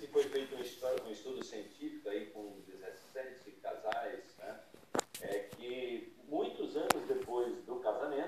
que foi feito um estudo, um estudo científico aí com